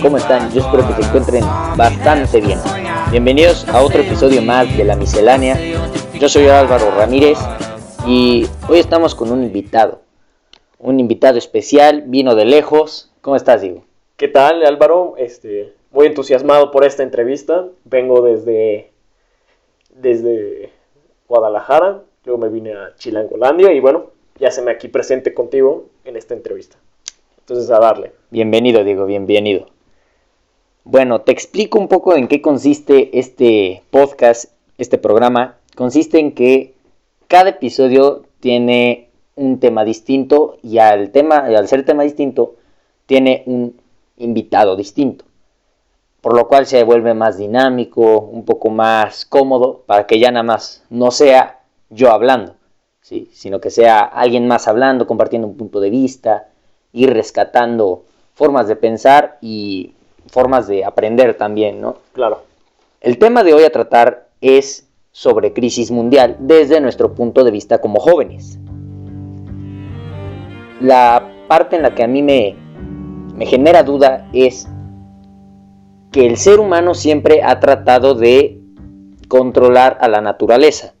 ¿Cómo están? Yo espero que se encuentren bastante bien. Bienvenidos a otro episodio más de La Miscelánea. Yo soy Álvaro Ramírez y hoy estamos con un invitado. Un invitado especial, vino de lejos. ¿Cómo estás, Diego? ¿Qué tal, Álvaro? Este, muy entusiasmado por esta entrevista. Vengo desde, desde Guadalajara, luego me vine a Chilangolandia y bueno, ya se me aquí presente contigo en esta entrevista. Entonces, a darle. Bienvenido, Diego, bienvenido. Bueno, te explico un poco en qué consiste este podcast, este programa. Consiste en que cada episodio tiene un tema distinto y al tema, al ser tema distinto, tiene un invitado distinto. Por lo cual se vuelve más dinámico, un poco más cómodo, para que ya nada más no sea yo hablando, ¿sí? sino que sea alguien más hablando, compartiendo un punto de vista, ir rescatando formas de pensar y formas de aprender también, ¿no? Claro. El tema de hoy a tratar es sobre crisis mundial desde nuestro punto de vista como jóvenes. La parte en la que a mí me, me genera duda es que el ser humano siempre ha tratado de controlar a la naturaleza.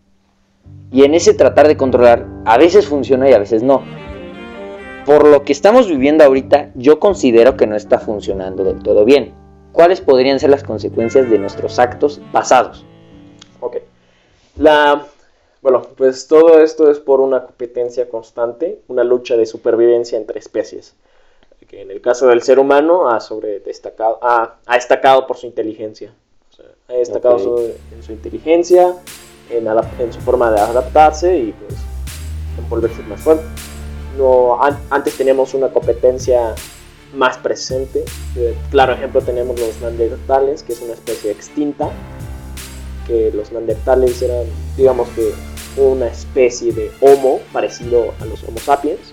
Y en ese tratar de controlar, a veces funciona y a veces no por lo que estamos viviendo ahorita, yo considero que no está funcionando del todo bien. ¿Cuáles podrían ser las consecuencias de nuestros actos pasados? Ok. La, bueno, pues todo esto es por una competencia constante, una lucha de supervivencia entre especies. Que en el caso del ser humano ha, sobre destacado, ha, destacado por su inteligencia. ha destacado en su inteligencia, en, en, su forma de adaptarse y pues en volverse más fuerte no, antes teníamos una competencia más presente. Eh, claro ejemplo tenemos los neandertales, que es una especie extinta, que los neandertales eran, digamos que, una especie de homo parecido a los homo sapiens,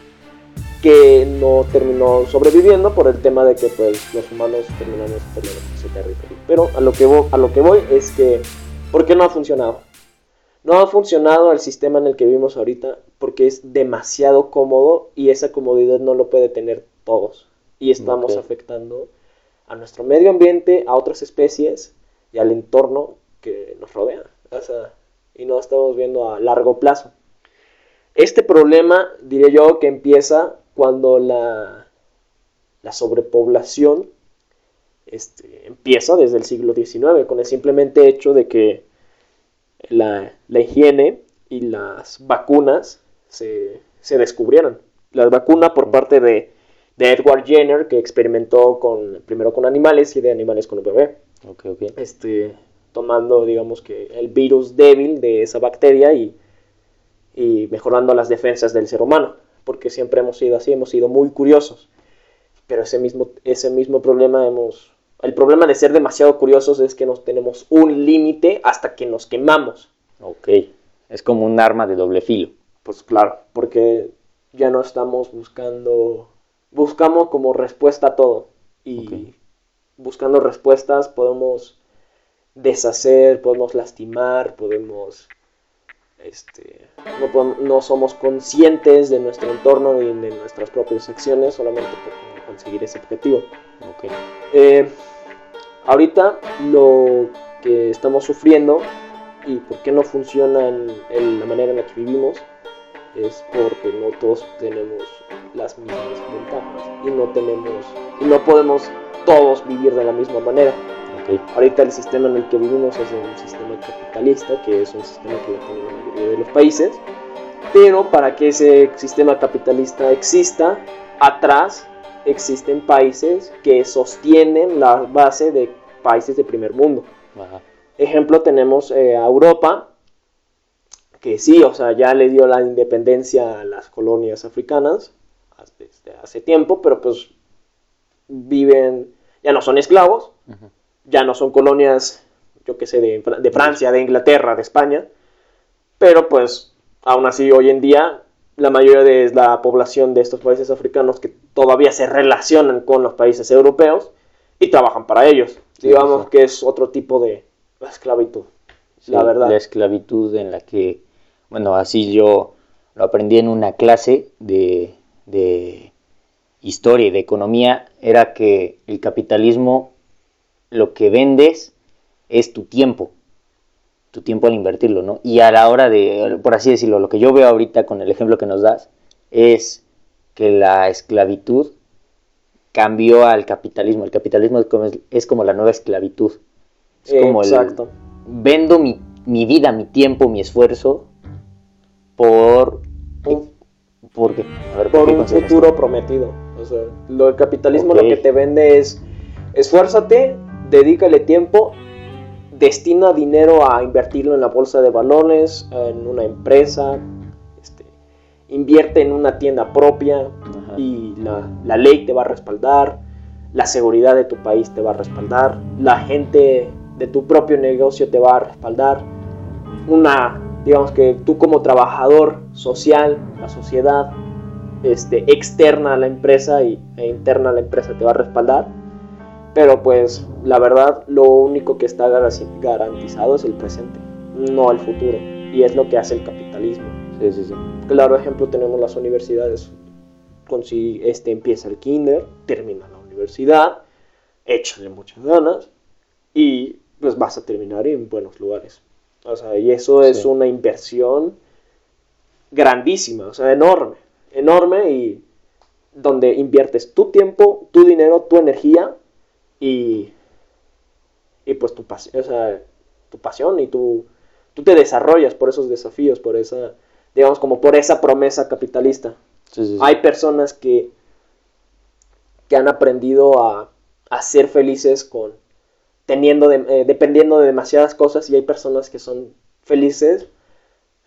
que no terminó sobreviviendo por el tema de que pues, los humanos terminamos perdiendo ese territorio. Pero a lo, que a lo que voy es que, ¿por qué no ha funcionado? No ha funcionado el sistema en el que vivimos ahorita porque es demasiado cómodo y esa comodidad no lo puede tener todos. Y estamos afectando a nuestro medio ambiente, a otras especies y al entorno que nos rodea. y no estamos viendo a largo plazo. Este problema, diré yo, que empieza cuando la, la sobrepoblación este, empieza desde el siglo XIX, con el simplemente hecho de que la, higiene y las vacunas se, descubrieron. La vacuna por parte de, Edward Jenner, que experimentó con, primero con animales y de animales con un bebé. Este, tomando, digamos que, el virus débil de esa bacteria y, y mejorando las defensas del ser humano. Porque siempre hemos sido así, hemos sido muy curiosos. Pero ese mismo, ese mismo problema hemos el problema de ser demasiado curiosos es que nos tenemos un límite hasta que nos quemamos. Ok, es como un arma de doble filo. Pues claro, porque ya no estamos buscando, buscamos como respuesta a todo. Y buscando respuestas podemos deshacer, podemos lastimar, podemos... Este, no, no somos conscientes de nuestro entorno y de nuestras propias acciones solamente por conseguir ese objetivo. Okay. Eh, Ahorita lo que estamos sufriendo y por qué no funciona en, la manera en la que vivimos es porque no todos tenemos las mismas ventajas y no tenemos y no podemos todos vivir de la misma manera. Ahorita el sistema en el que vivimos es un sistema capitalista, que es un sistema que tiene la mayoría de los países, pero para que ese sistema capitalista exista, atrás existen países que sostienen la base de países de primer mundo. Ejemplo, tenemos eh, a Europa, que sí, o sea, ya le dio la independencia a las colonias africanas desde hace tiempo, pero pues viven, ya no son esclavos, ya no son colonias, yo qué sé, de, de Francia, de Inglaterra, de España, pero pues aún así hoy en día la mayoría de la población de estos países africanos que todavía se relacionan con los países europeos y trabajan para ellos. Digamos que es otro tipo de esclavitud, la verdad. La esclavitud en la que, bueno, así yo lo aprendí en una clase de, de historia y de economía era que el capitalismo lo que vendes es tu tiempo, tu tiempo al invertirlo, ¿no? Y a la hora de, por así decirlo, lo que yo veo ahorita con el ejemplo que nos das es que la esclavitud cambió al capitalismo. El capitalismo es como, es como la nueva esclavitud. Es como Exacto. el vendo mi, mi vida, mi tiempo, mi esfuerzo por Un- ¿Por qué? A ver, por qué un futuro prometido. O sea, lo, el capitalismo lo que te vende es esfuérzate, dedícale tiempo, destina dinero a invertirlo en la bolsa de valores, en una empresa, este, invierte en una tienda propia Ajá. y la, la ley te va a respaldar, la seguridad de tu país te va a respaldar, la gente de tu propio negocio te va a respaldar, una, digamos que tú como trabajador social, la sociedad este, externa a la empresa y, e interna a la empresa te va a respaldar, pero pues la verdad lo único que está garanti- garantizado es el presente, no el futuro, y es lo que hace el capitalismo Sí, sí, sí. claro ejemplo tenemos las universidades. Con si este empieza el kinder, termina la universidad, échale muchas ganas y pues vas a terminar en buenos lugares. O sea, y eso es una inversión grandísima, o sea, enorme, enorme y donde inviertes tu tiempo, tu dinero, tu energía y, y pues tu pasión, o sea, tu pasión y tu, tú te desarrollas por esos desafíos, por esa, digamos, como por esa promesa capitalista. Sí, sí, sí. Hay personas que, que han aprendido a, a ser felices con teniendo de- eh, dependiendo de demasiadas cosas y hay personas que son felices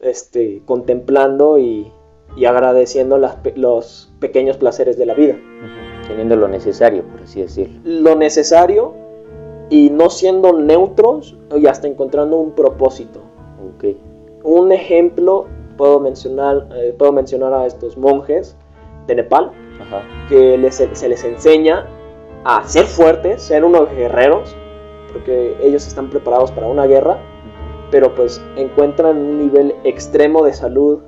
este, contemplando y, y agradeciendo las los pequeños placeres de la vida. Teniendo lo necesario, por así decirlo. Lo necesario y no siendo neutros y hasta encontrando un propósito. Un ejemplo puedo mencionar, eh, puedo mencionar a estos monjes de Nepal Ajá. que les- se les enseña a ser fuertes, ser unos guerreros, porque ellos están preparados para una guerra, pero pues encuentran un nivel extremo de salud,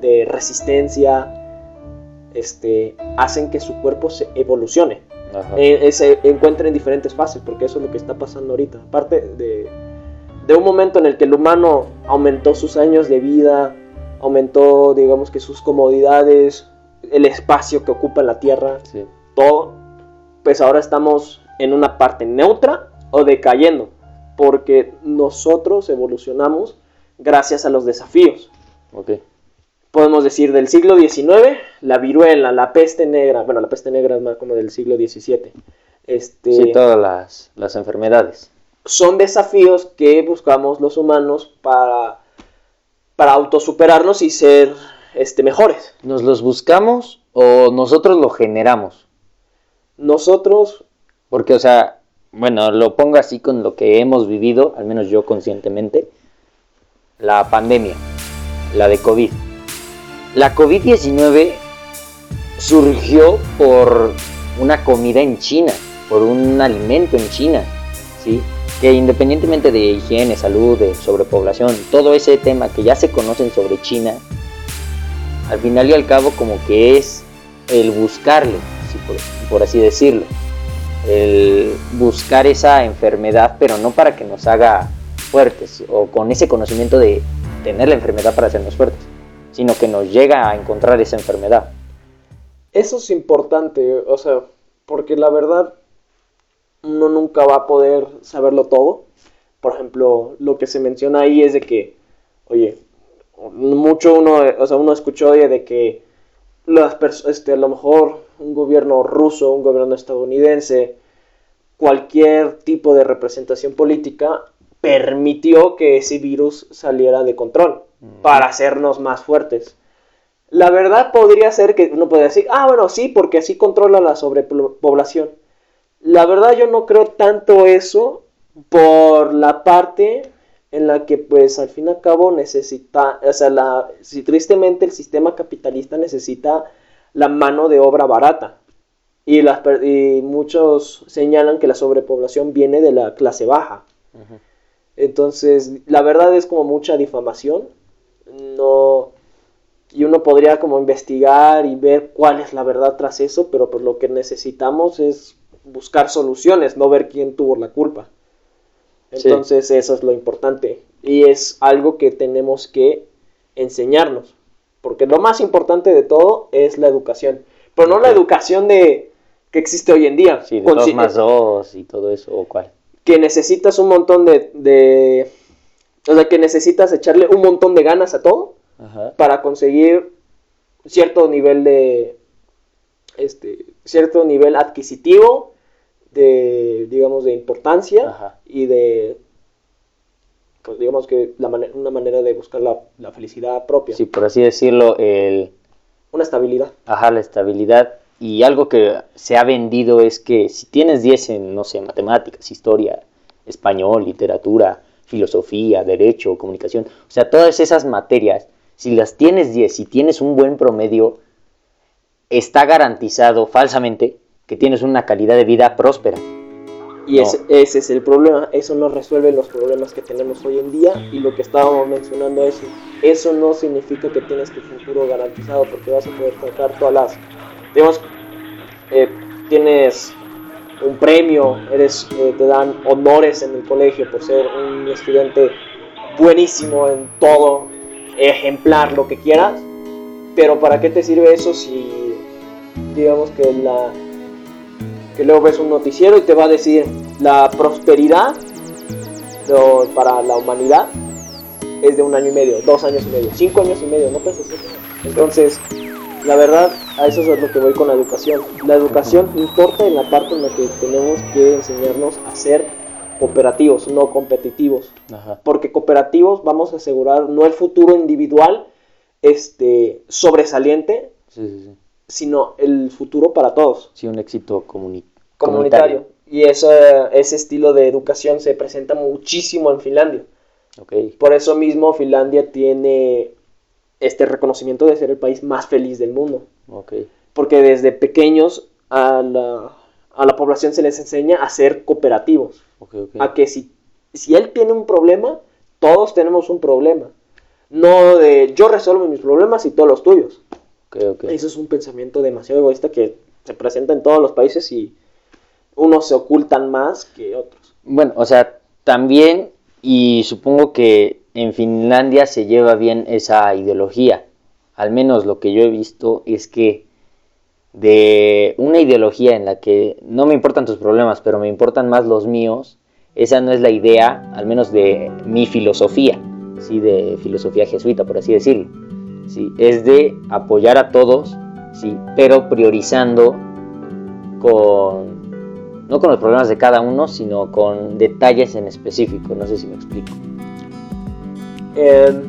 de resistencia, este, hacen que su cuerpo se evolucione, eh, se encuentra en diferentes fases, porque eso es lo que está pasando ahorita. Aparte de, de un momento en el que el humano aumentó sus años de vida, aumentó, digamos que sus comodidades, el espacio que ocupa la Tierra, Sí. todo, pues ahora estamos en una parte neutra o decayendo, porque nosotros evolucionamos gracias a los desafíos. Ok. Podemos decir del siglo XIX, la viruela, la peste negra, bueno, la peste negra es más como del siglo XVII. Este, Sí, todas las, las enfermedades. son desafíos que buscamos los humanos para, para autosuperarnos y ser este, mejores. ¿Nos los buscamos o nosotros lo generamos? Nosotros, Porque, o sea, bueno, lo pongo así con lo que hemos vivido, al menos yo conscientemente, la pandemia, la de COVID. La COVID-19 surgió por una comida en China, por un alimento en China, ¿sí? Que independientemente de higiene, salud, de sobrepoblación, todo ese tema que ya se conocen sobre China, al final y al cabo como que es el buscarle, por, por así decirlo el buscar esa enfermedad, pero no para que nos haga fuertes o con ese conocimiento de tener la enfermedad para hacernos fuertes, sino que nos llega a encontrar esa enfermedad. eso es importante, o sea, porque la verdad uno nunca va a poder saberlo todo. Por ejemplo, lo que se menciona ahí es de que, oye, mucho uno, o sea, uno escuchó oye, de que las este, a lo mejor un gobierno ruso, un gobierno estadounidense, cualquier tipo de representación política permitió que ese virus saliera de control para hacernos más fuertes. La verdad podría ser que uno podría decir, ah, bueno, sí, porque así controla la sobrepoblación. La verdad yo no creo tanto eso por la parte en la que pues al fin y al cabo necesita, o sea, la, si tristemente el sistema capitalista necesita la mano de obra barata. Y, las, y muchos señalan que la sobrepoblación viene de la clase baja. Entonces, la verdad es como mucha difamación. No, y uno podría como investigar y ver cuál es la verdad tras eso, pero pues lo que necesitamos es buscar soluciones, no ver quién tuvo la culpa. Entonces eso es lo importante y es algo que tenemos que enseñarnos, porque lo más importante de todo es la educación, pero no la educación de que existe hoy en día. Sí, de dos más dos y todo eso, ¿o cuál? Que necesitas un montón de, de, O sea, que necesitas echarle un montón de ganas a todo para conseguir cierto nivel de este cierto nivel adquisitivo de digamos de importancia y de pues digamos que la una manera de buscar la, la, felicidad propia. Sí por así decirlo el una estabilidad. Ajá la estabilidad. Y algo que se ha vendido es que si tienes 10 en no sé matemáticas historia español literatura filosofía derecho comunicación o sea todas esas materias si las tienes 10, si tienes un buen promedio, está garantizado falsamente que tienes una calidad de vida próspera. Y ese, es el problema, eso no resuelve los problemas que tenemos hoy en día y lo que estábamos mencionando es, eso no significa que tienes tu futuro garantizado porque vas a poder sacar todas las, digamos, eh, tienes un premio, eres, eh, te dan honores en el colegio por ser un estudiante buenísimo en todo, ejemplar, lo que quieras, pero ¿para qué te sirve eso si, digamos que la que luego ves un noticiero y te va a decir la prosperidad para la humanidad es de un año y medio, dos años y medio, cinco años y medio, no piensas Entonces, la verdad, a eso es lo que voy con la educación. La educación importa en la parte en la que tenemos que enseñarnos a ser cooperativos, no competitivos. Porque cooperativos vamos a asegurar no el futuro individual este, sobresaliente, sino el futuro para todos. Sí, un éxito comunitario. Y ese estilo de educación se presenta muchísimo en Finlandia. Por eso mismo Finlandia tiene este reconocimiento de ser el país más feliz del mundo. Porque desde pequeños a la, a la población se les enseña a ser cooperativos. A que si, si él tiene un problema, todos tenemos un problema. No de yo resuelvo mis problemas y todos los tuyos. Eso es un pensamiento demasiado egoísta que se presenta en todos los países y unos se ocultan más que otros. Bueno, o sea, también, y supongo que en Finlandia se lleva bien esa ideología. Al menos lo que yo he visto es que de una ideología en la que no me importan tus problemas, pero me importan más los míos, esa no es la idea, al menos de mi filosofía, ¿sí? de filosofía jesuita, por así decirlo. Es de apoyar a todos, ¿sí? pero priorizando con, no con los problemas de cada uno, sino con detalles en específico. No sé si me explico. Eh,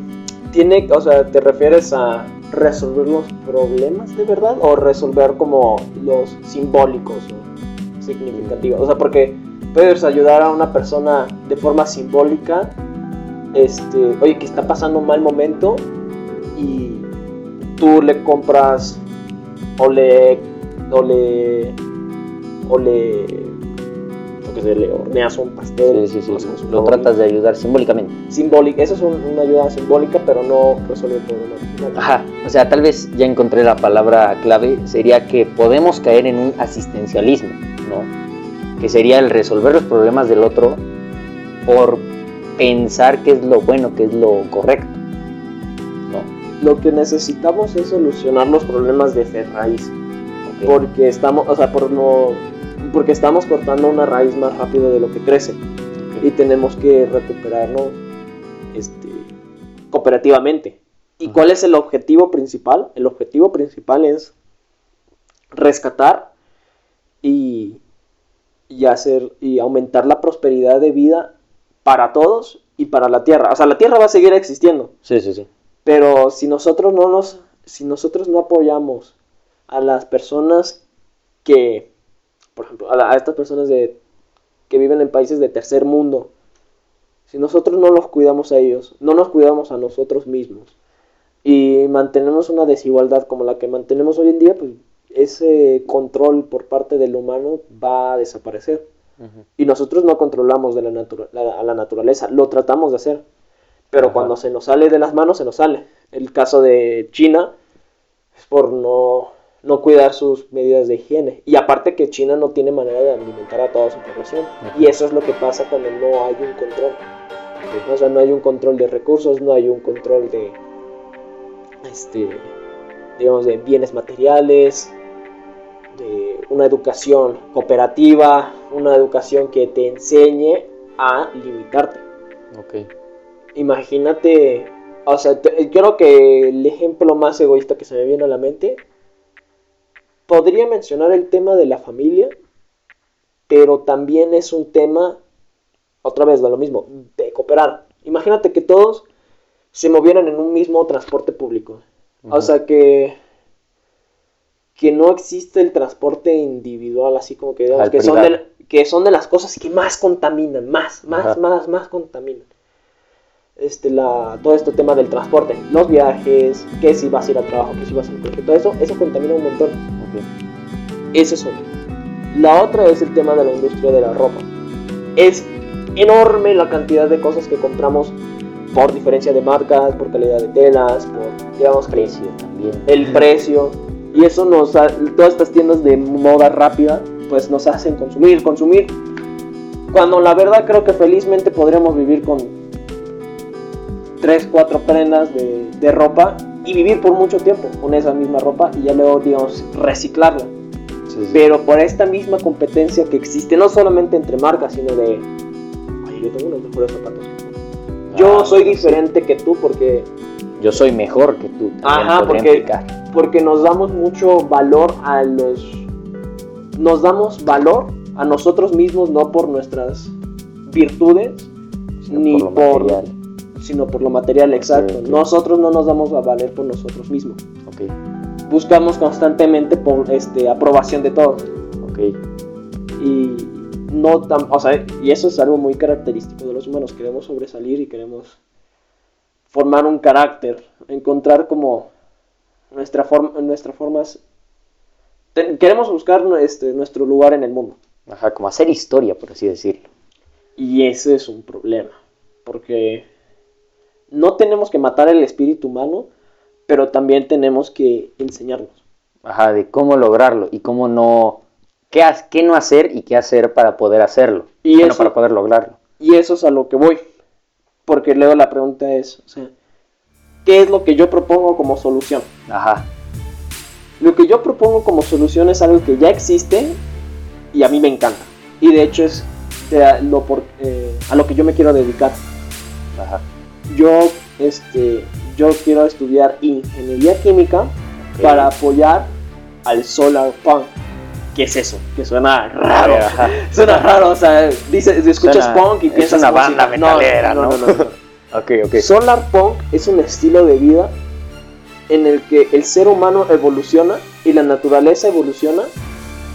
tiene, o sea, ¿te refieres a resolver los problemas de verdad o resolver como los simbólicos o significativos. O sea, porque puedes ayudar a una persona de forma simbólica, este, oye, que está pasando un mal momento y tú le compras o le o le o le que se le horneas un pastel. Sí, sí, sí. Lo tratas de ayudar simbólicamente. Simbólica, eso es una ayuda simbólica, pero no resuelve el problema. Ajá, o sea, tal vez ya encontré la palabra clave, sería que podemos caer en un asistencialismo, ¿no? Que sería el resolver los problemas del otro por pensar que es lo bueno, que es lo correcto. Lo que necesitamos es solucionar los problemas de raíz. Porque estamos, o sea, por no porque estamos cortando una raíz más rápido de lo que crece y tenemos que recuperarnos este, cooperativamente. ¿Y cuál es el objetivo principal? El objetivo principal es rescatar y, y hacer y aumentar la prosperidad de vida para todos y para la tierra. O sea, la tierra va a seguir existiendo. Sí, sí, sí. Pero si nosotros no nos si nosotros no apoyamos a las personas que por ejemplo, a, estas personas de, que viven en países de tercer mundo, si nosotros no los cuidamos a ellos, no nos cuidamos a nosotros mismos y mantenemos una desigualdad como la que mantenemos hoy en día, pues ese control por parte del humano va a desaparecer. Y nosotros no controlamos de la a la naturaleza, lo tratamos de hacer. Pero cuando se nos sale de las manos, se nos sale. El caso de China es por no, no cuidar sus medidas de higiene. Y aparte que China no tiene manera de alimentar a toda su población. Ajá. Y eso es lo que pasa cuando no hay un control. O sea, no hay un control de recursos, no hay un control de, este, digamos, de bienes materiales, de una educación cooperativa, una educación que te enseñe a limitarte. Ok. Imagínate, o sea, te- creo que el ejemplo más egoísta que se me viene a la mente, podría mencionar el tema de la familia, pero también es un tema, otra vez, de lo mismo, de cooperar. Imagínate que todos se movieran en un mismo transporte público. O sea que que no existe el transporte individual así como que digamos que son, de, privado. que son de las cosas que más contaminan, más, más, Ajá. más, más contaminan. Este, la, todo este tema del transporte, los viajes, que si vas a ir al trabajo, que si vas a ir colegio, todo eso, eso contamina un montón. Ok. Ese es uno. La otra es el tema de la industria de la ropa. Es enorme la cantidad de cosas que compramos por diferencia de marcas, por calidad de telas, por, digamos, Precio también. el precio. Y eso nos ha- todas estas tiendas de moda rápida, pues nos hacen consumir, consumir. Cuando la verdad creo que felizmente podríamos vivir con 3, 4 prendas de, de ropa y vivir por mucho tiempo con esa misma ropa y ya luego, digamos, reciclarla. Sí, sí. Pero por esta misma competencia que existe, no solamente entre marcas, sino de, oye, yo tengo unos mejores zapatos que tú. Yo Ah, soy sí. diferente que tú porque Yo soy mejor que tú. Ajá, porque- implicar. porque nos damos mucho valor a los nos damos valor a nosotros mismos no por nuestras virtudes Sino ni por lo por, material. Sino por lo material exacto. Nosotros no nos damos a valer por nosotros mismos. Ok. buscamos constantemente por este aprobación de todos. Y no tan o sea y eso es algo muy característico de los humanos. Queremos sobresalir y queremos formar un carácter encontrar como nuestra forma nuestras formas. Queremos buscar este, nuestro lugar en el mundo. Ajá, como hacer historia, por así decirlo. y ese es un problema porque no tenemos que matar el espíritu humano pero también tenemos que enseñarnos Ajá, de cómo lograrlo y cómo no. ¿Qué, no hacer y qué hacer para poder hacerlo? Y Bueno, eso- para poder lograrlo. Y eso es a lo que voy. Porque luego la pregunta es, o sea, ¿qué es lo que yo propongo como solución? Ajá. Lo que yo propongo como solución es algo que ya existe y a mí me encanta. Y de hecho es de lo por- eh, a lo que yo me quiero dedicar. Ajá. Yo, este, yo quiero estudiar ingeniería química para apoyar al solar punk. ¿Qué es eso? Que suena raro. Suena raro, o sea, dices, escuchas Suena- punk y es piensas una música. banda metalera, ¿no? no, no, no. Ok, ok. Solar Punk es un estilo de vida en el que el ser humano evoluciona y la naturaleza evoluciona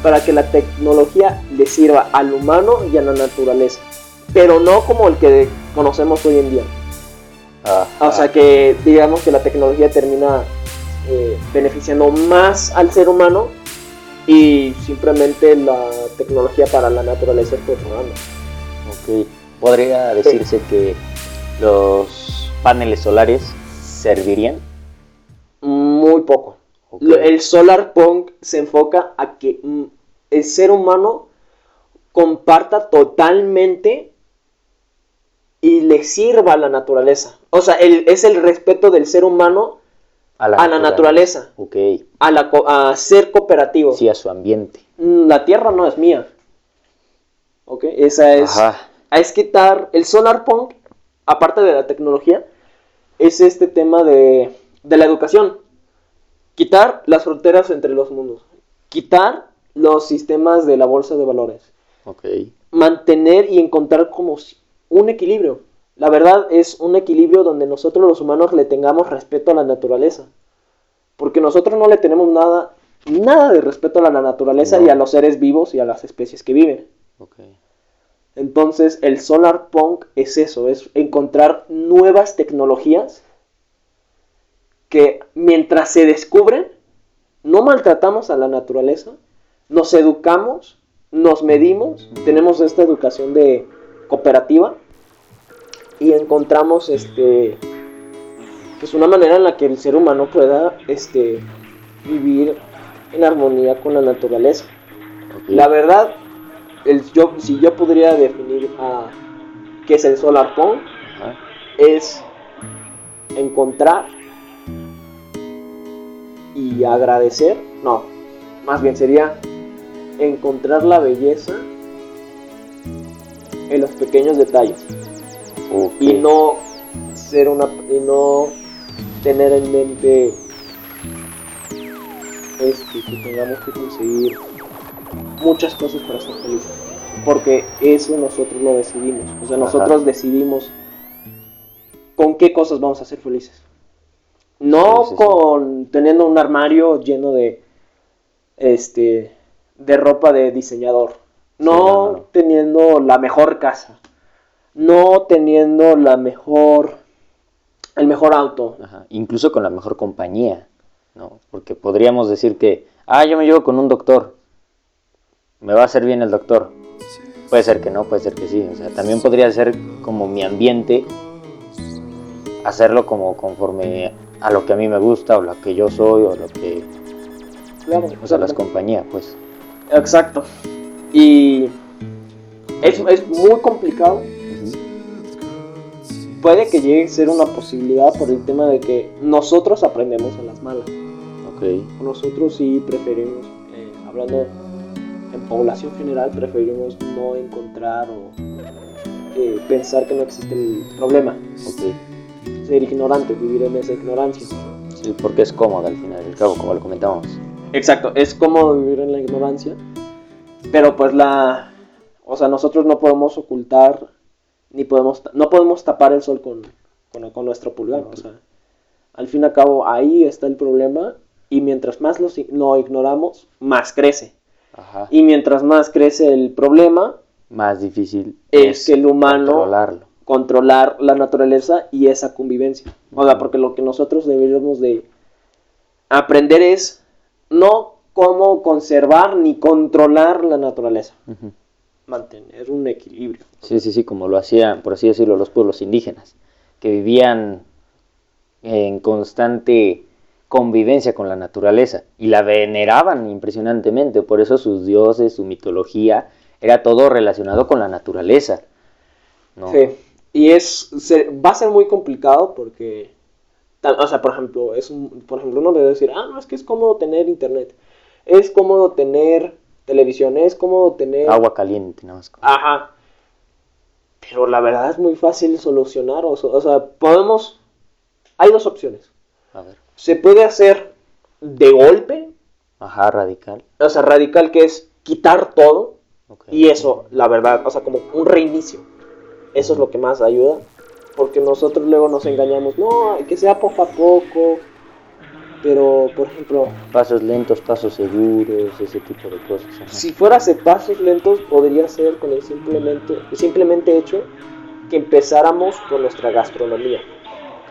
para que la tecnología le sirva al humano y a la naturaleza. Pero no como el que conocemos hoy en día. O sea que digamos que la tecnología termina eh, beneficiando más al ser humano y simplemente la tecnología para la naturaleza es programada. Ok. Podría decirse que los paneles solares servirían. Muy poco. El solar punk se enfoca a que mm, el ser humano comparta totalmente y le sirva a la naturaleza. O sea, el- es el respeto del ser humano a la naturaleza, Ok. a, la, a ser cooperativo. Sí, a su ambiente. Mm, La tierra no es mía. ¿Ok? Esa es... Ajá. Es quitar el solar punk, aparte de la tecnología, es este tema de, de la educación. Quitar las fronteras entre los mundos. Quitar los sistemas de la bolsa de valores. Ok. Mantener y encontrar como un equilibrio. La verdad es un equilibrio donde nosotros los humanos le tengamos respeto a la naturaleza. Porque nosotros no le tenemos nada, nada de respeto a la naturaleza No. y a los seres vivos y a las especies que viven. Entonces el solar punk es eso, es encontrar nuevas tecnologías que mientras se descubren, no maltratamos a la naturaleza, nos educamos, nos medimos, tenemos esta educación de cooperativa y encontramos este pues una manera en la que el ser humano pueda este vivir en armonía con la naturaleza. La verdad, el, yo, si yo podría definir a qué es el solar punk, Ajá. es encontrar y agradecer, no, más bien sería encontrar la belleza en los pequeños detalles. Y no ser una y no tener en mente este, que tengamos que conseguir muchas cosas para ser felices porque eso nosotros lo decidimos. O sea Ajá. nosotros decidimos con qué cosas vamos a ser felices. No Sí, sí, sí. con teniendo un armario lleno de este de ropa de diseñador no, teniendo la mejor casa no teniendo la mejor el mejor auto Ajá, Incluso con la mejor compañía, ¿no? Porque podríamos decir que, ah, yo me llevo con un doctor, me va a hacer bien el doctor. Puede ser que no, puede ser que sí. O sea, también podría ser como mi ambiente, hacerlo como conforme a lo que a mí me gusta, o lo que yo soy, o lo que, Claro, o sea, las compañías, pues. exacto y es, es muy complicado. Puede que llegue a ser una posibilidad por el tema de que nosotros aprendemos a las malas. Nosotros sí preferimos eh, hablando en población general preferimos no encontrar o eh, pensar que no existe el problema. Ser ignorante vivir en esa ignorancia. Sí, porque es cómodo al final al cabo, como lo comentábamos. Exacto, es cómodo vivir en la ignorancia, pero pues la, o sea, nosotros no podemos ocultar ni podemos, no podemos tapar el sol con, con, con nuestro pulgar, o sea, al fin y al cabo ahí está el problema y mientras más lo, lo ignoramos, más crece. Ajá. Y mientras más crece el problema, Más difícil es que el humano controlarlo. controlar la naturaleza y esa convivencia. O sea, porque lo que nosotros deberíamos de aprender es no cómo conservar ni controlar la naturaleza, mantener un equilibrio. Sí, sí, sí, como lo hacían, por así decirlo, los pueblos indígenas, que vivían en constante convivencia con la naturaleza y la veneraban impresionantemente, por eso sus dioses, su mitología, era todo relacionado con la naturaleza. ¿no? Sí. Y es se- va a ser muy complicado porque o sea, por ejemplo, es un- por ejemplo, uno debe decir, "Ah, no, es que es cómodo tener internet. Es cómodo tener televisión, es cómodo tener Agua caliente, nada más. Ajá. Pero la verdad es muy fácil solucionar. O, sea, podemos. Hay dos opciones. A ver. Se puede hacer de golpe, Ajá, radical. o sea, radical, que es quitar todo. ok. Y eso, la verdad, o sea, como un reinicio. Eso es lo que más ayuda. Porque nosotros luego nos engañamos. No, que sea poco a poco. Pero, por ejemplo, Pasos lentos, pasos seguros, ese tipo de cosas. ajá. si fuera a pasos lentos, podría ser con el simplemente, el simplemente hecho que empezáramos con nuestra gastronomía.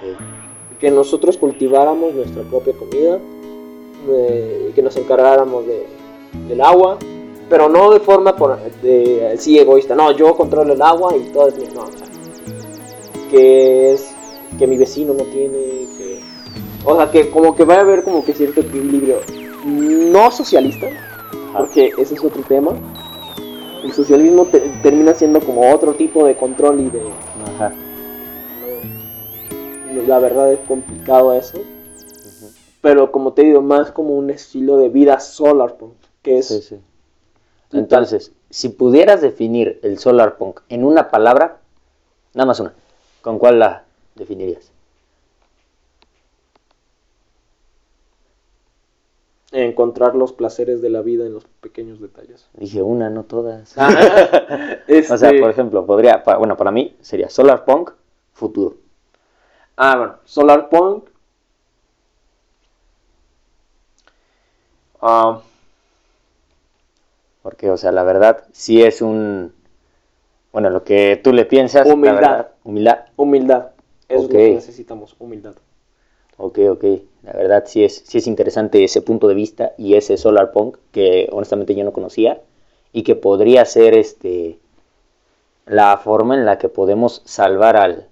Ok. que nosotros cultiváramos nuestra propia comida, eh, que nos encargáramos de, del agua, pero no de forma por, de, así egoísta, no, yo controlo el agua y todo es mío, no, o sea, que es que mi vecino no tiene, o sea, que como que va a haber como que cierto equilibrio, no socialista, porque ese es otro tema, el socialismo te- termina siendo como otro tipo de control y de Ajá. la verdad es complicado eso. Pero como te digo, más como un estilo de vida solar punk, que es Sí, sí. Entonces, si pudieras definir el solar punk en una palabra, nada más una, ¿con cuál la definirías? Encontrar los placeres de la vida en los pequeños detalles. Dije una, no todas. Este- O sea, por ejemplo, podría, bueno, para mí sería solar punk futuro. Ah, bueno, solar punk. Ah, Porque, o sea, la verdad, sí es un, bueno, lo que tú le piensas, Humildad. verdad, humildad. humildad. Eso es lo que necesitamos, humildad. Ok, ok. La verdad sí es, sí es interesante ese punto de vista y ese solar punk que honestamente yo no conocía y que podría ser este la forma en la que podemos salvar al,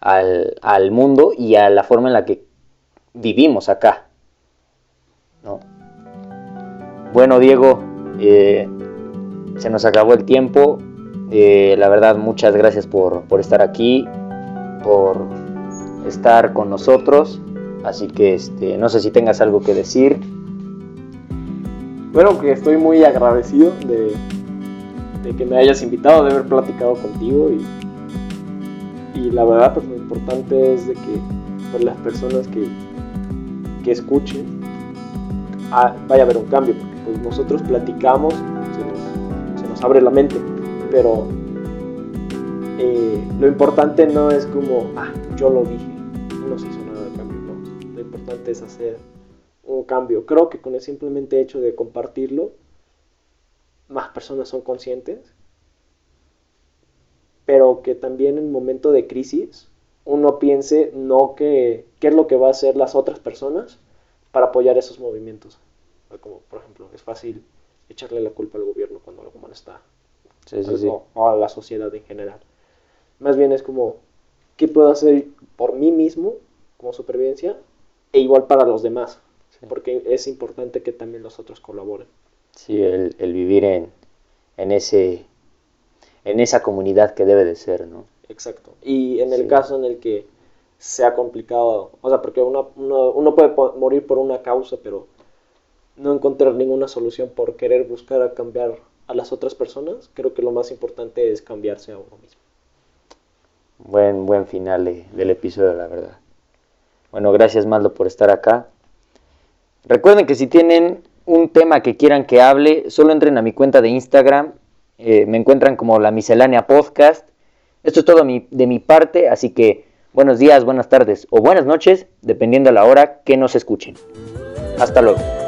al, al mundo y a la forma en la que vivimos acá. ¿no? Bueno, Diego, eh, se nos acabó el tiempo. Eh, la verdad, muchas gracias por, por, estar aquí, por estar con nosotros. Así que este, no sé si tengas algo que decir. Bueno, que estoy muy agradecido de, que me hayas invitado, de haber platicado contigo y, y la verdad pues lo importante es de que pues, las personas que, que escuchen ah, vaya a haber un cambio, porque pues nosotros platicamos, se nos, se nos abre la mente, pero eh, lo importante no es como, ah, yo lo dije, no se hizo importante es hacer un cambio. Creo que con el simplemente hecho de compartirlo, más personas son conscientes, pero que también en momento de crisis uno piense no que qué es lo que va a hacer las otras personas para apoyar esos movimientos. Como por ejemplo, es fácil echarle la culpa al gobierno cuando algo mal está, Sí, sí, sí. o a la sociedad en general. Más bien es como, ¿qué puedo hacer por mí mismo como supervivencia? E igual para los demás, Sí. porque es importante que también los otros colaboren. Sí, el, el vivir en, en, ese, en esa comunidad que debe de ser, ¿no? Exacto. Y en el Sí. caso en el que sea complicado, o sea, porque uno, uno, uno puede morir por una causa, pero no encontrar ninguna solución por querer buscar a cambiar a las otras personas, creo que lo más importante es cambiarse a uno mismo. Buen, buen final de- del episodio, la verdad. Bueno, gracias Maldo por estar acá. Recuerden que si tienen un tema que quieran que hable, solo entren a mi cuenta de Instagram. eh, me encuentran como la miscelánea podcast. Esto es todo de mi parte, así que buenos días, buenas tardes o buenas noches, dependiendo a la hora que nos escuchen. Hasta luego.